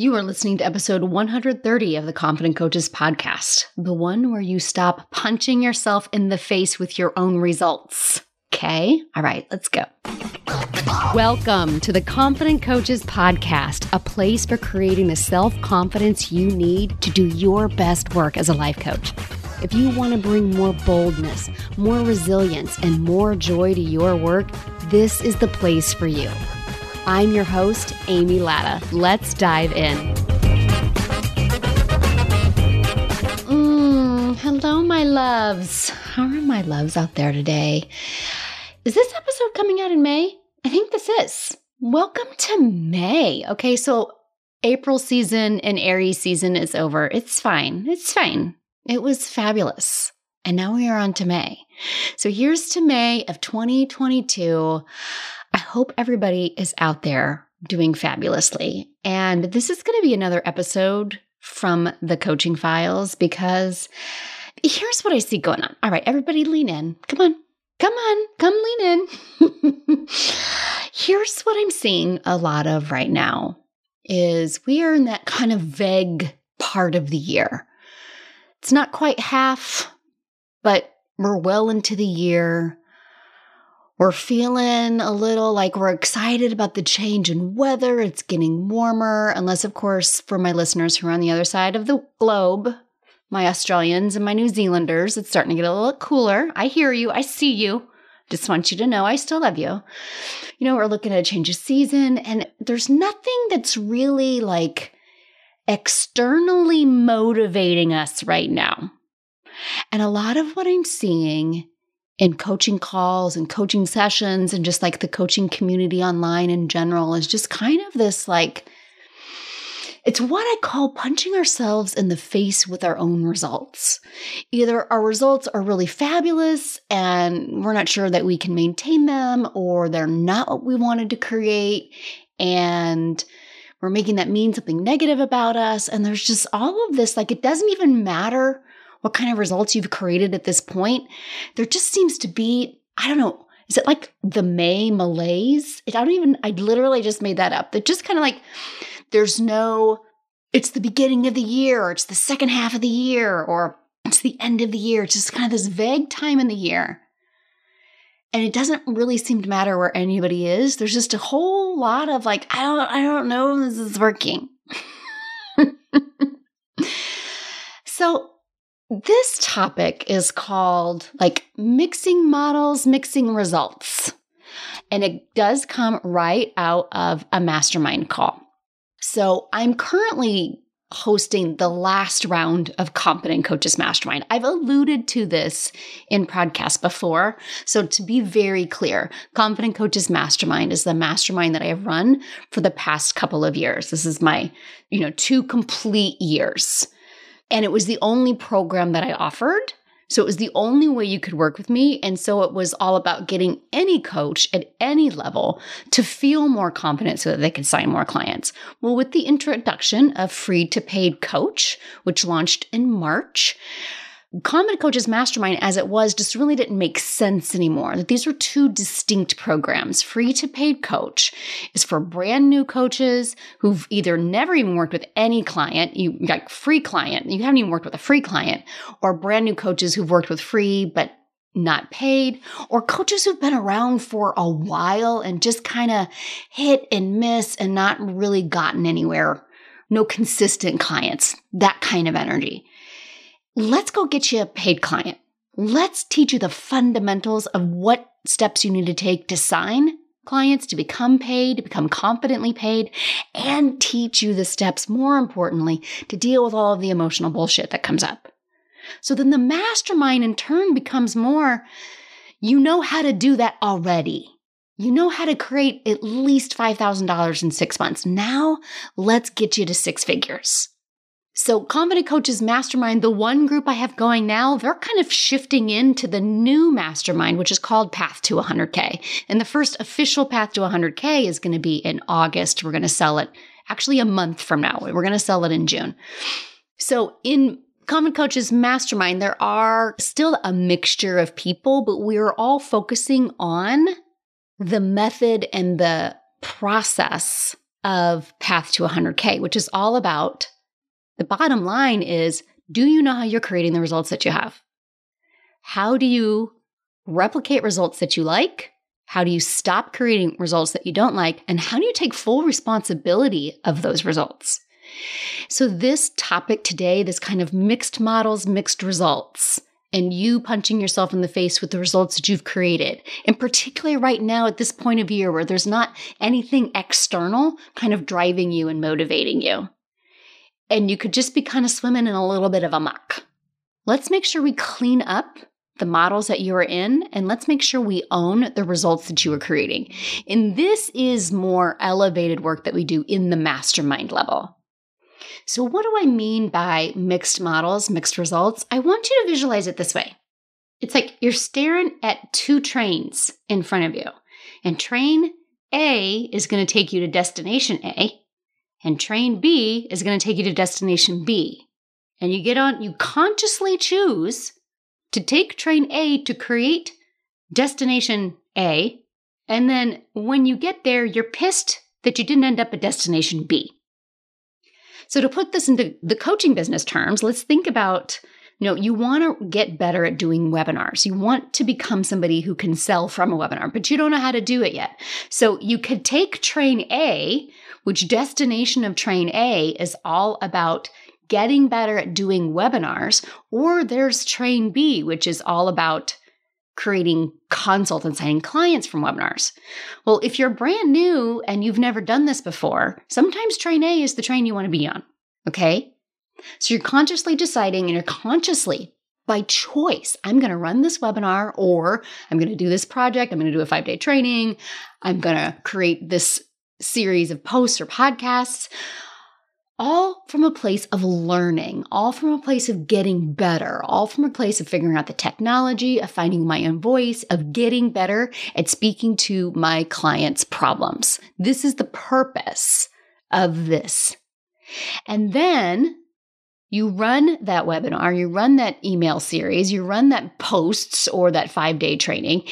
You are listening to episode 130 of the Confident Coaches podcast, the one where you stop punching yourself in the face with your own results. Okay? All right, let's go. Welcome to the Confident Coaches podcast, a place for creating the self confidence you need to do your best work as a life coach. If you want to bring more boldness, more resilience, and more joy to your work, this is the place for you. I'm your host, Amy Latta. Let's dive in. Mm, hello, my loves. How are my loves out there today? Is this episode coming out in May? I think this is. Welcome to May. Okay, so April season and Aries season is over. It's fine. It's fine. It was fabulous. And now we are on to May. So here's to May of 2022. I hope everybody is out there doing fabulously. And this is going to be another episode from the coaching files because here's what I see going on. All right, everybody lean in. Come on. Come on, come lean in. here's what I'm seeing a lot of right now is we are in that kind of vague part of the year. It's not quite half, but we're well into the year. We're feeling a little like we're excited about the change in weather. It's getting warmer, unless, of course, for my listeners who are on the other side of the globe, my Australians and my New Zealanders, it's starting to get a little cooler. I hear you. I see you. Just want you to know I still love you. You know, we're looking at a change of season, and there's nothing that's really like externally motivating us right now. And a lot of what I'm seeing in coaching calls and coaching sessions and just like the coaching community online in general is just kind of this like, it's what I call punching ourselves in the face with our own results. Either our results are really fabulous and we're not sure that we can maintain them, or they're not what we wanted to create. And we're making that mean something negative about us. And there's just all of this, like, it doesn't even matter what kind of results you've created at this point. There just seems to be, I don't know, is it like the May malaise? I don't even, I literally just made that up. That just kind of like, there's no, it's the beginning of the year, or it's the second half of the year, or it's the end of the year. It's just kind of this vague time in the year. And it doesn't really seem to matter where anybody is. There's just a whole lot of like, I don't, I don't know if this is working. so this topic is called like mixing models, mixing results. And it does come right out of a mastermind call. So I'm currently hosting the last round of Confident Coaches Mastermind. I've alluded to this in podcasts before. So to be very clear, Confident Coaches Mastermind is the mastermind that I have run for the past couple of years. This is my, you know, two complete years. And it was the only program that I offered. So it was the only way you could work with me. And so it was all about getting any coach at any level to feel more confident so that they could sign more clients. Well, with the introduction of free to paid coach, which launched in March, Confident Coaches Mastermind, as it was, just really didn't make sense anymore. That these are two distinct programs. Free to paid coach is for brand new coaches who've either never even worked with any client, you got free client, you haven't even worked with a free client, or brand new coaches who've worked with free but not paid, or coaches who've been around for a while and just kind of hit and miss and not really gotten anywhere. No consistent clients, that kind of energy let's go get you a paid client. Let's teach you the fundamentals of what steps you need to take to sign clients, to become paid, to become confidently paid, and teach you the steps, more importantly, to deal with all of the emotional bullshit that comes up. So then the mastermind in turn becomes more, you know how to do that already. You know how to create at least $5,000 in six months. Now let's get you to six figures. So, Confident Coaches Mastermind, the one group I have going now, they're kind of shifting into the new mastermind, which is called Path to 100K. And the first official Path to 100K is going to be in August. We're going to sell it actually a month from now. We're going to sell it in June. So, in Confident Coaches Mastermind, there are still a mixture of people, but we're all focusing on the method and the process of Path to 100K, which is all about the bottom line is do you know how you're creating the results that you have? How do you replicate results that you like? How do you stop creating results that you don't like? And how do you take full responsibility of those results? So, this topic today, this kind of mixed models, mixed results, and you punching yourself in the face with the results that you've created. And particularly right now at this point of year where there's not anything external kind of driving you and motivating you. And you could just be kind of swimming in a little bit of a muck. Let's make sure we clean up the models that you are in, and let's make sure we own the results that you are creating. And this is more elevated work that we do in the mastermind level. So, what do I mean by mixed models, mixed results? I want you to visualize it this way it's like you're staring at two trains in front of you, and train A is going to take you to destination A, and train B is going to take you to destination B. And you get on, you consciously choose to take train A to create destination A. And then when you get there, you're pissed that you didn't end up at destination B. So to put this into the coaching business terms, let's think about you know, you want to get better at doing webinars. You want to become somebody who can sell from a webinar, but you don't know how to do it yet. So you could take train A, which destination of train A is all about getting better at doing webinars, or there's train B, which is all about creating consults and signing clients from webinars. Well, if you're brand new and you've never done this before, sometimes train A is the train you want to be on. Okay. So you're consciously deciding and you're consciously by choice, I'm going to run this webinar or I'm going to do this project. I'm going to do a five day training. I'm going to create this series of posts or podcasts all from a place of learning, all from a place of getting better, all from a place of figuring out the technology, of finding my own voice, of getting better at speaking to my clients' problems. This is the purpose of this. And then you run that webinar, you run that email series, you run that posts or that five day training,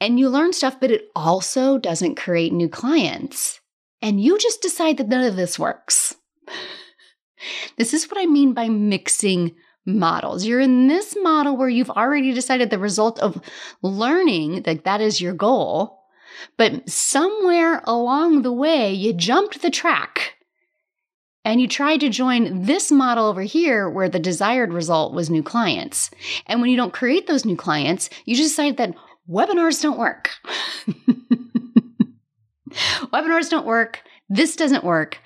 and you learn stuff, but it also doesn't create new clients and you just decide that none of this works. This is what I mean by mixing models. You're in this model where you've already decided the result of learning that that is your goal, but somewhere along the way you jumped the track and you tried to join this model over here where the desired result was new clients. And when you don't create those new clients, you just decide that webinars don't work. Webinars don't work. This doesn't work.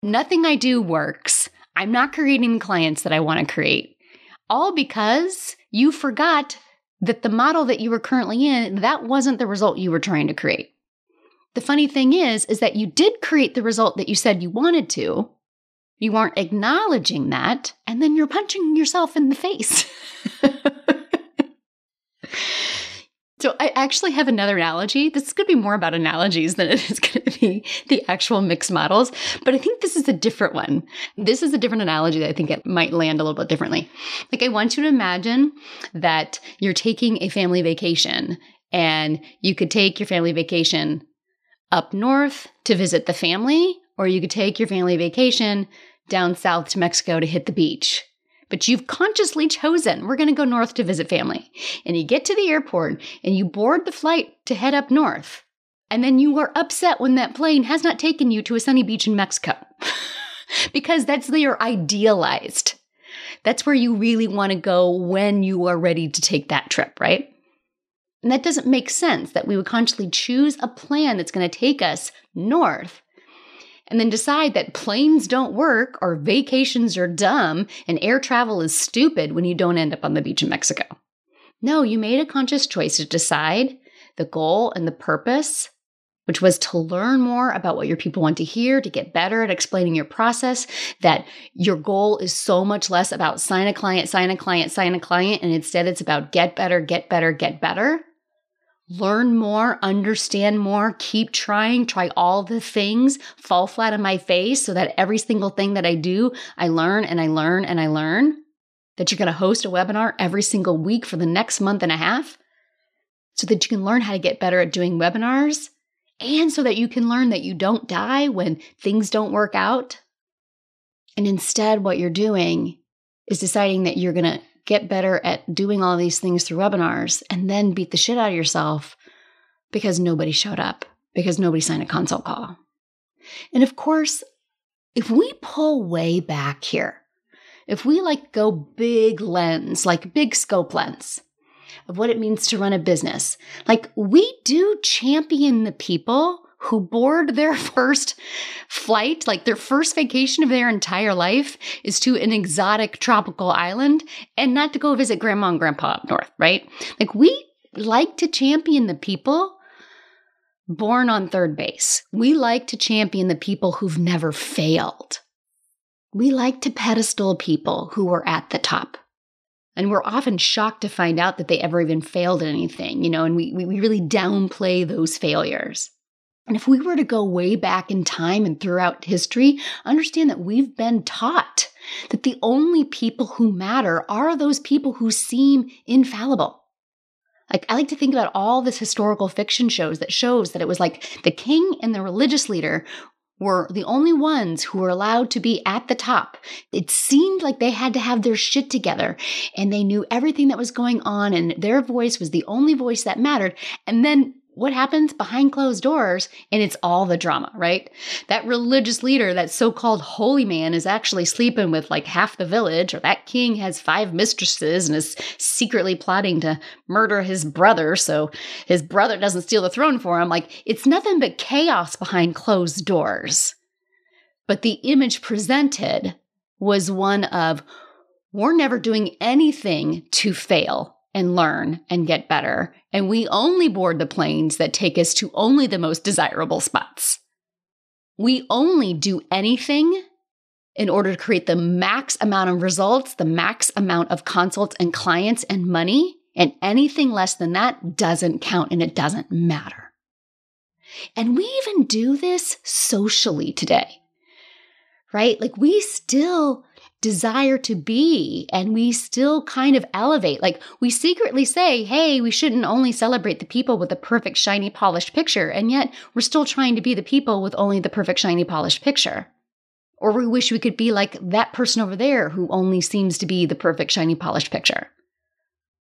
Nothing I do works. I'm not creating the clients that I want to create. All because you forgot that the model that you were currently in, that wasn't the result you were trying to create. The funny thing is is that you did create the result that you said you wanted to. You aren't acknowledging that, and then you're punching yourself in the face. So I actually have another analogy. This is going to be more about analogies than it is going to be the actual mixed models, but I think this is a different one. This is a different analogy that I think it might land a little bit differently. Like I want you to imagine that you're taking a family vacation and you could take your family vacation up north to visit the family, or you could take your family vacation down south to Mexico to hit the beach but you've consciously chosen we're going to go north to visit family. And you get to the airport and you board the flight to head up north. And then you are upset when that plane has not taken you to a sunny beach in Mexico because that's your idealized. That's where you really want to go when you are ready to take that trip, right? And that doesn't make sense that we would consciously choose a plan that's going to take us north and then decide that planes don't work or vacations are dumb and air travel is stupid when you don't end up on the beach in Mexico. No, you made a conscious choice to decide the goal and the purpose, which was to learn more about what your people want to hear, to get better at explaining your process, that your goal is so much less about sign a client, sign a client, sign a client, and instead it's about get better, get better, get better learn more, understand more, keep trying, try all the things, fall flat on my face so that every single thing that I do, I learn and I learn and I learn. That you're going to host a webinar every single week for the next month and a half so that you can learn how to get better at doing webinars and so that you can learn that you don't die when things don't work out. And instead, what you're doing is deciding that you're going to get better at doing all these things through webinars and then beat the shit out of yourself because nobody showed up, because nobody signed a consult call. And of course, if we pull way back here, if we like go big lens, like big scope lens of what it means to run a business, like we do champion the people who board their first flight, like their first vacation of their entire life is to an exotic tropical island and not to go visit grandma and grandpa up north, right? Like we like to champion the people born on third base. We like to champion the people who've never failed. We like to pedestal people who are at the top. And we're often shocked to find out that they ever even failed at anything, you know, and we, we really downplay those failures. And if we were to go way back in time and throughout history, understand that we've been taught that the only people who matter are those people who seem infallible. Like I like to think about all this historical fiction shows that shows that it was like the king and the religious leader were the only ones who were allowed to be at the top. It seemed like they had to have their shit together and they knew everything that was going on and their voice was the only voice that mattered. And then what happens behind closed doors and it's all the drama, right? That religious leader, that so called holy man, is actually sleeping with like half the village, or that king has five mistresses and is secretly plotting to murder his brother so his brother doesn't steal the throne for him. Like it's nothing but chaos behind closed doors. But the image presented was one of we're never doing anything to fail and learn and get better. And we only board the planes that take us to only the most desirable spots. We only do anything in order to create the max amount of results, the max amount of consults and clients and money. And anything less than that doesn't count and it doesn't matter. And we even do this socially today, right? Like we still desire to be and we still kind of elevate. Like we secretly say, hey, we shouldn't only celebrate the people with the perfect, shiny, polished picture. And yet we're still trying to be the people with only the perfect, shiny, polished picture. Or we wish we could be like that person over there who only seems to be the perfect, shiny, polished picture.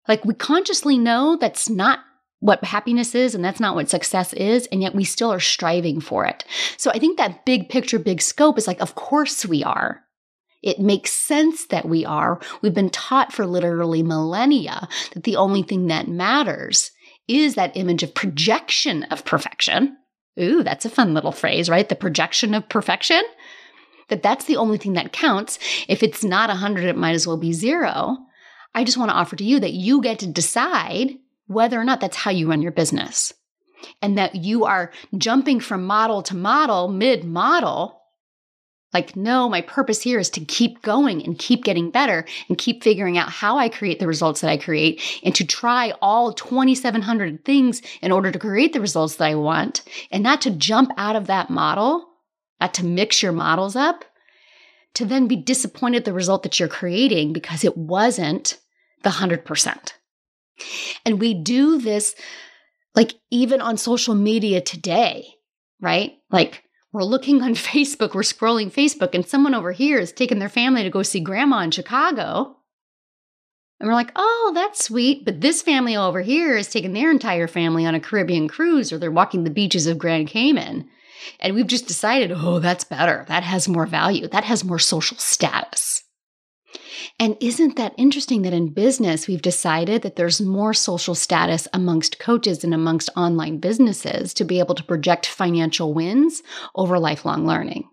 Like we consciously know that's not what happiness is and that's not what success is and yet we still are striving for it. So I think that big picture big scope is like of course we are. It makes sense that we are. We've been taught for literally millennia that the only thing that matters is that image of projection of perfection. Ooh, that's a fun little phrase, right? The projection of perfection. That that's the only thing that counts. If it's not 100, it might as well be zero. I just want to offer to you that you get to decide whether or not that's how you run your business. And that you are jumping from model to model, mid model, like, no, my purpose here is to keep going and keep getting better and keep figuring out how I create the results that I create and to try all 2,700 things in order to create the results that I want and not to jump out of that model, not to mix your models up, to then be disappointed the result that you're creating because it wasn't the 100%. And we do this like even on social media today, right? Like, we're looking on Facebook, we're scrolling Facebook, and someone over here is taking their family to go see grandma in Chicago. And we're like, oh, that's sweet. But this family over here is taking their entire family on a Caribbean cruise or they're walking the beaches of Grand Cayman. And we've just decided, oh, that's better. That has more value. That has more social status. And isn't that interesting that in business, we've decided that there's more social status amongst coaches and amongst online businesses to be able to project financial wins over lifelong learning?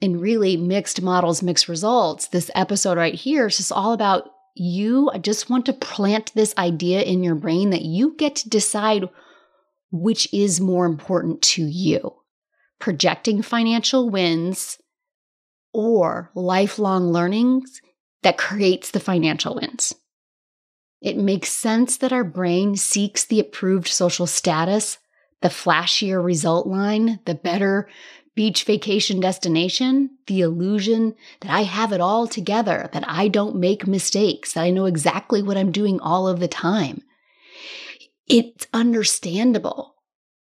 In really mixed models, mixed results, this episode right here is just all about you. I just want to plant this idea in your brain that you get to decide which is more important to you projecting financial wins or lifelong learnings that creates the financial wins. It makes sense that our brain seeks the approved social status, the flashier result line, the better beach vacation destination, the illusion that I have it all together, that I don't make mistakes, that I know exactly what I'm doing all of the time. It's understandable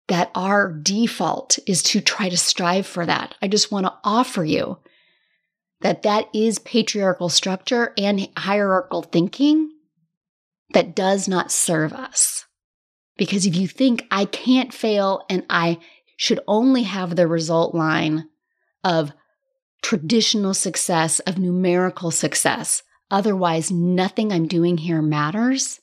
that our default is to try to strive for that. I just want to offer you that that is patriarchal structure and hierarchical thinking that does not serve us. Because if you think I can't fail and I should only have the result line of traditional success, of numerical success, otherwise nothing I'm doing here matters,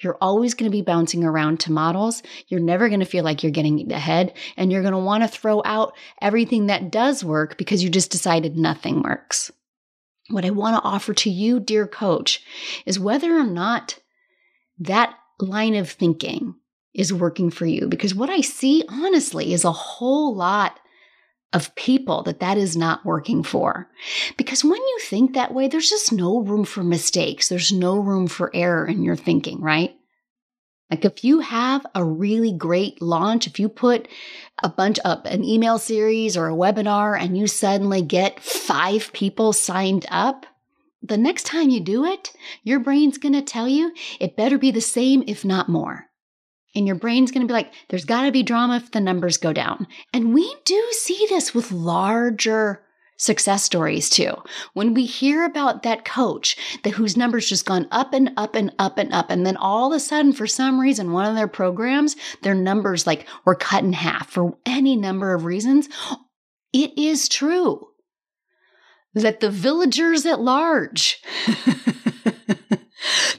you're always going to be bouncing around to models. You're never going to feel like you're getting ahead, and you're going to want to throw out everything that does work because you just decided nothing works. What I want to offer to you, dear coach, is whether or not that line of thinking is working for you. Because what I see, honestly, is a whole lot of people that that is not working for. Because when you think that way, there's just no room for mistakes. There's no room for error in your thinking, right? Like if you have a really great launch, if you put a bunch up an email series or a webinar and you suddenly get five people signed up, the next time you do it, your brain's going to tell you it better be the same, if not more. And your brain's going to be like, there's got to be drama if the numbers go down. And we do see this with larger success stories too. When we hear about that coach that whose numbers just gone up and up and up and up, and then all of a sudden, for some reason, one of their programs, their numbers like were cut in half for any number of reasons, it is true that the villagers at large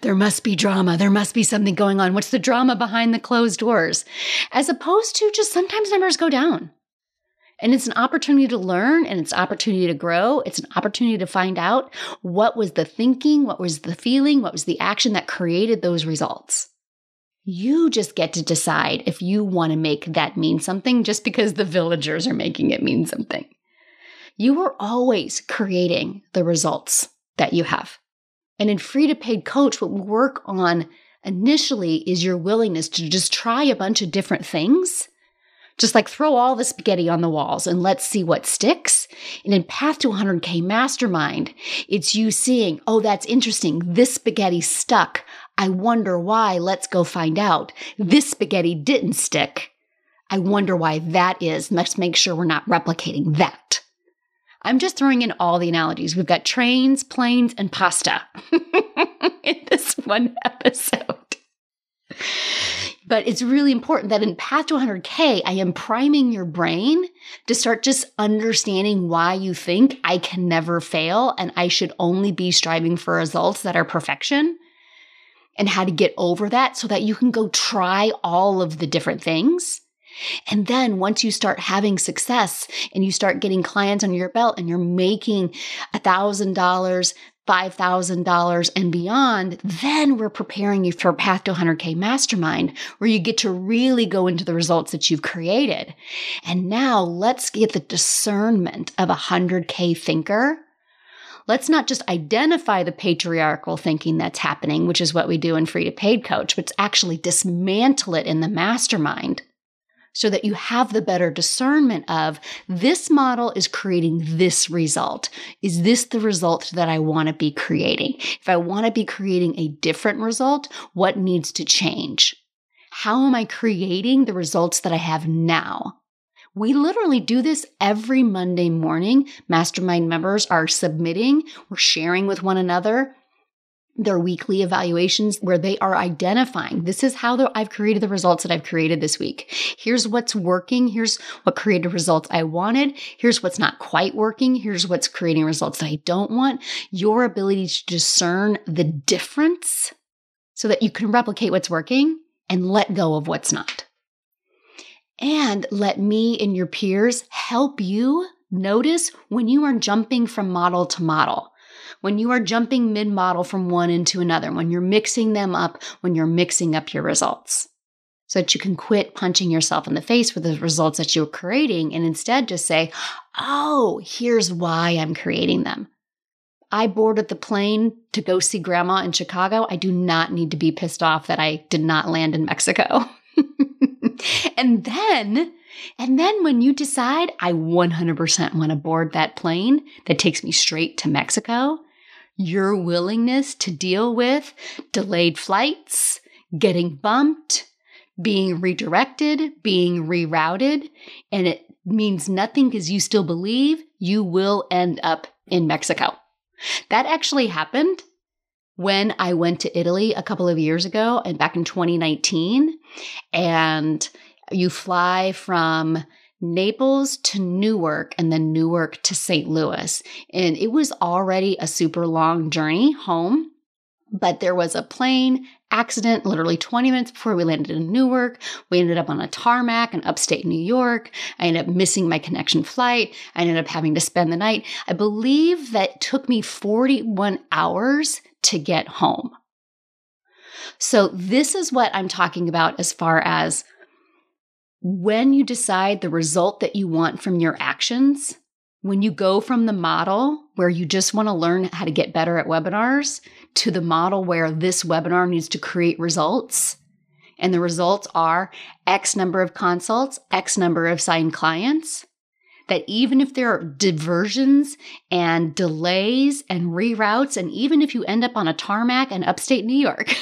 there must be drama. There must be something going on. What's the drama behind the closed doors? As opposed to just sometimes numbers go down. And it's an opportunity to learn and it's an opportunity to grow. It's an opportunity to find out what was the thinking, what was the feeling, what was the action that created those results. You just get to decide if you want to make that mean something just because the villagers are making it mean something. You are always creating the results that you have. And in free to paid coach, what we work on initially is your willingness to just try a bunch of different things. Just like throw all the spaghetti on the walls and let's see what sticks. And in Path to 100K Mastermind, it's you seeing, oh, that's interesting. This spaghetti stuck. I wonder why. Let's go find out. This spaghetti didn't stick. I wonder why that is. Let's make sure we're not replicating that. I'm just throwing in all the analogies. We've got trains, planes, and pasta in this one episode. But it's really important that in Path to 100K, I am priming your brain to start just understanding why you think I can never fail and I should only be striving for results that are perfection and how to get over that so that you can go try all of the different things and then once you start having success and you start getting clients on your belt and you're making a thousand dollars, $5,000 and beyond, then we're preparing you for Path to 100K Mastermind, where you get to really go into the results that you've created. And now let's get the discernment of a 100K thinker. Let's not just identify the patriarchal thinking that's happening, which is what we do in Free to Paid Coach, but actually dismantle it in the mastermind so that you have the better discernment of this model is creating this result. Is this the result that I want to be creating? If I want to be creating a different result, what needs to change? How am I creating the results that I have now? We literally do this every Monday morning. Mastermind members are submitting, we're sharing with one another their weekly evaluations where they are identifying this is how the, I've created the results that I've created this week. Here's what's working. Here's what created results I wanted. Here's what's not quite working. Here's what's creating results that I don't want. Your ability to discern the difference so that you can replicate what's working and let go of what's not. And let me and your peers help you notice when you are jumping from model to model when you are jumping mid model from one into another, when you're mixing them up, when you're mixing up your results. So that you can quit punching yourself in the face with the results that you're creating and instead just say, oh, here's why I'm creating them. I boarded the plane to go see grandma in Chicago. I do not need to be pissed off that I did not land in Mexico. and then, and then when you decide I 100% want to board that plane that takes me straight to Mexico, your willingness to deal with delayed flights, getting bumped, being redirected, being rerouted, and it means nothing because you still believe you will end up in Mexico. That actually happened when I went to Italy a couple of years ago and back in 2019. And you fly from Naples to Newark and then Newark to St. Louis. And it was already a super long journey home. But there was a plane accident literally 20 minutes before we landed in Newark. We ended up on a tarmac in upstate New York. I ended up missing my connection flight. I ended up having to spend the night. I believe that took me 41 hours to get home. So, this is what I'm talking about as far as when you decide the result that you want from your actions, when you go from the model where you just want to learn how to get better at webinars to the model where this webinar needs to create results, and the results are X number of consults, X number of signed clients, that even if there are diversions and delays and reroutes, and even if you end up on a tarmac in upstate New York,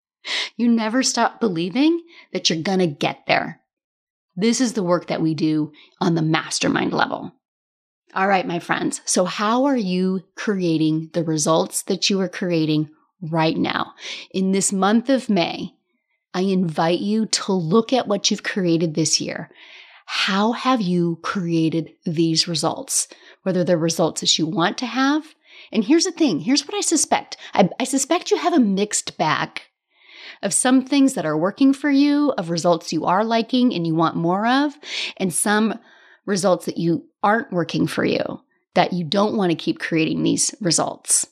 you never stop believing that you're going to get there. This is the work that we do on the mastermind level. All right, my friends. So, how are you creating the results that you are creating right now? In this month of May, I invite you to look at what you've created this year. How have you created these results? Whether they're results that you want to have. And here's the thing here's what I suspect I, I suspect you have a mixed bag of some things that are working for you, of results you are liking and you want more of, and some results that you aren't working for you, that you don't want to keep creating these results.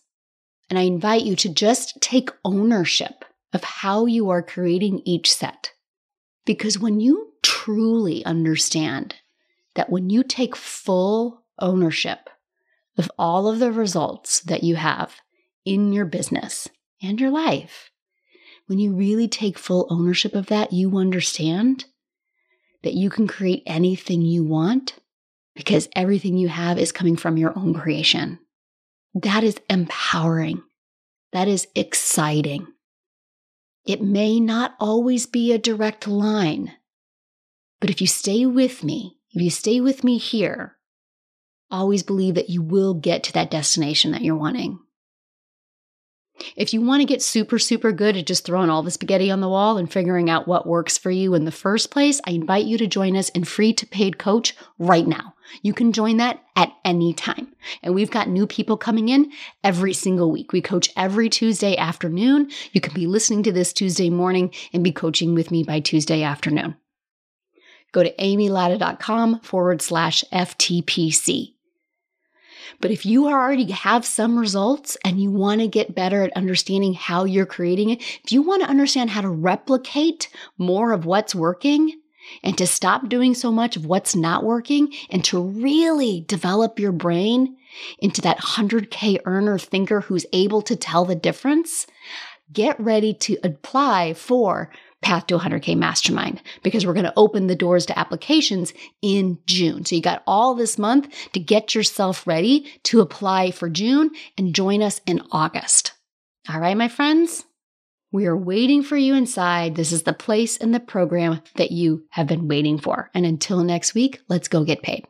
And I invite you to just take ownership of how you are creating each set. Because when you truly understand that when you take full ownership of all of the results that you have in your business and your life, when you really take full ownership of that, you understand that you can create anything you want because everything you have is coming from your own creation. That is empowering. That is exciting. It may not always be a direct line, but if you stay with me, if you stay with me here, always believe that you will get to that destination that you're wanting. If you want to get super, super good at just throwing all the spaghetti on the wall and figuring out what works for you in the first place, I invite you to join us in free to paid coach right now. You can join that at any time. And we've got new people coming in every single week. We coach every Tuesday afternoon. You can be listening to this Tuesday morning and be coaching with me by Tuesday afternoon. Go to amylatta.com forward slash FTPC. But if you already have some results and you want to get better at understanding how you're creating it, if you want to understand how to replicate more of what's working, and to stop doing so much of what's not working and to really develop your brain into that 100K earner thinker who's able to tell the difference, get ready to apply for Path to 100K Mastermind because we're going to open the doors to applications in June. So you got all this month to get yourself ready to apply for June and join us in August. All right, my friends? We are waiting for you inside. This is the place and the program that you have been waiting for. And until next week, let's go get paid.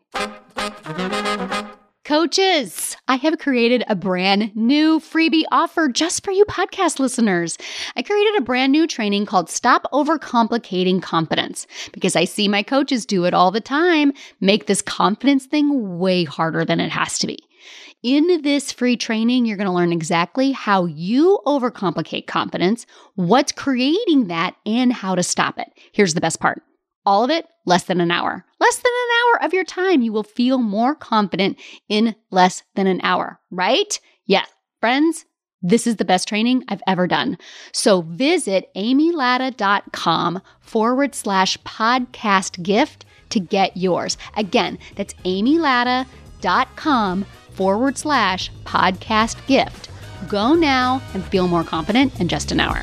Coaches, I have created a brand new freebie offer just for you podcast listeners. I created a brand new training called Stop Overcomplicating Confidence because I see my coaches do it all the time, make this confidence thing way harder than it has to be. In this free training, you're going to learn exactly how you overcomplicate confidence, what's creating that, and how to stop it. Here's the best part all of it less than an hour. Less than an hour of your time. You will feel more confident in less than an hour, right? Yeah, friends, this is the best training I've ever done. So visit amylatta.com forward slash podcast gift to get yours. Again, that's amylatta.com forward slash podcast gift. Go now and feel more confident in just an hour.